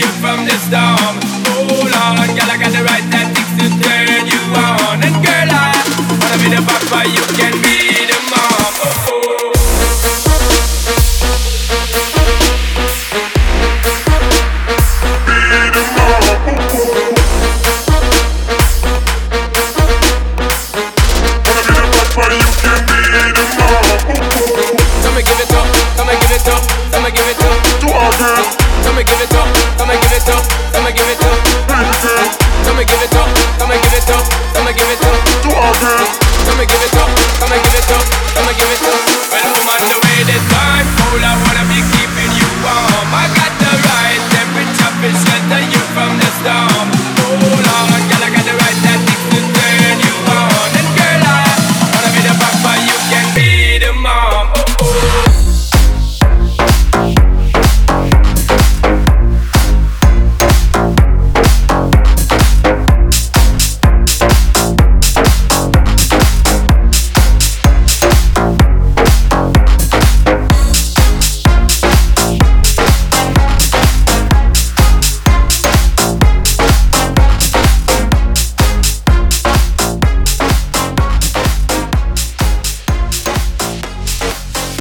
you from the storm. Hold on, girl, I got the right to turn you on. And girl, I wanna be the you can be the Tell me, give it up. Tell me, give it up. Tell me, give it up. Tell me, give it it to, I'ma give it up. I'ma give it up. I'ma give it up. I'ma give it up. I'ma give it to, I'ma give it to, I'ma give it to.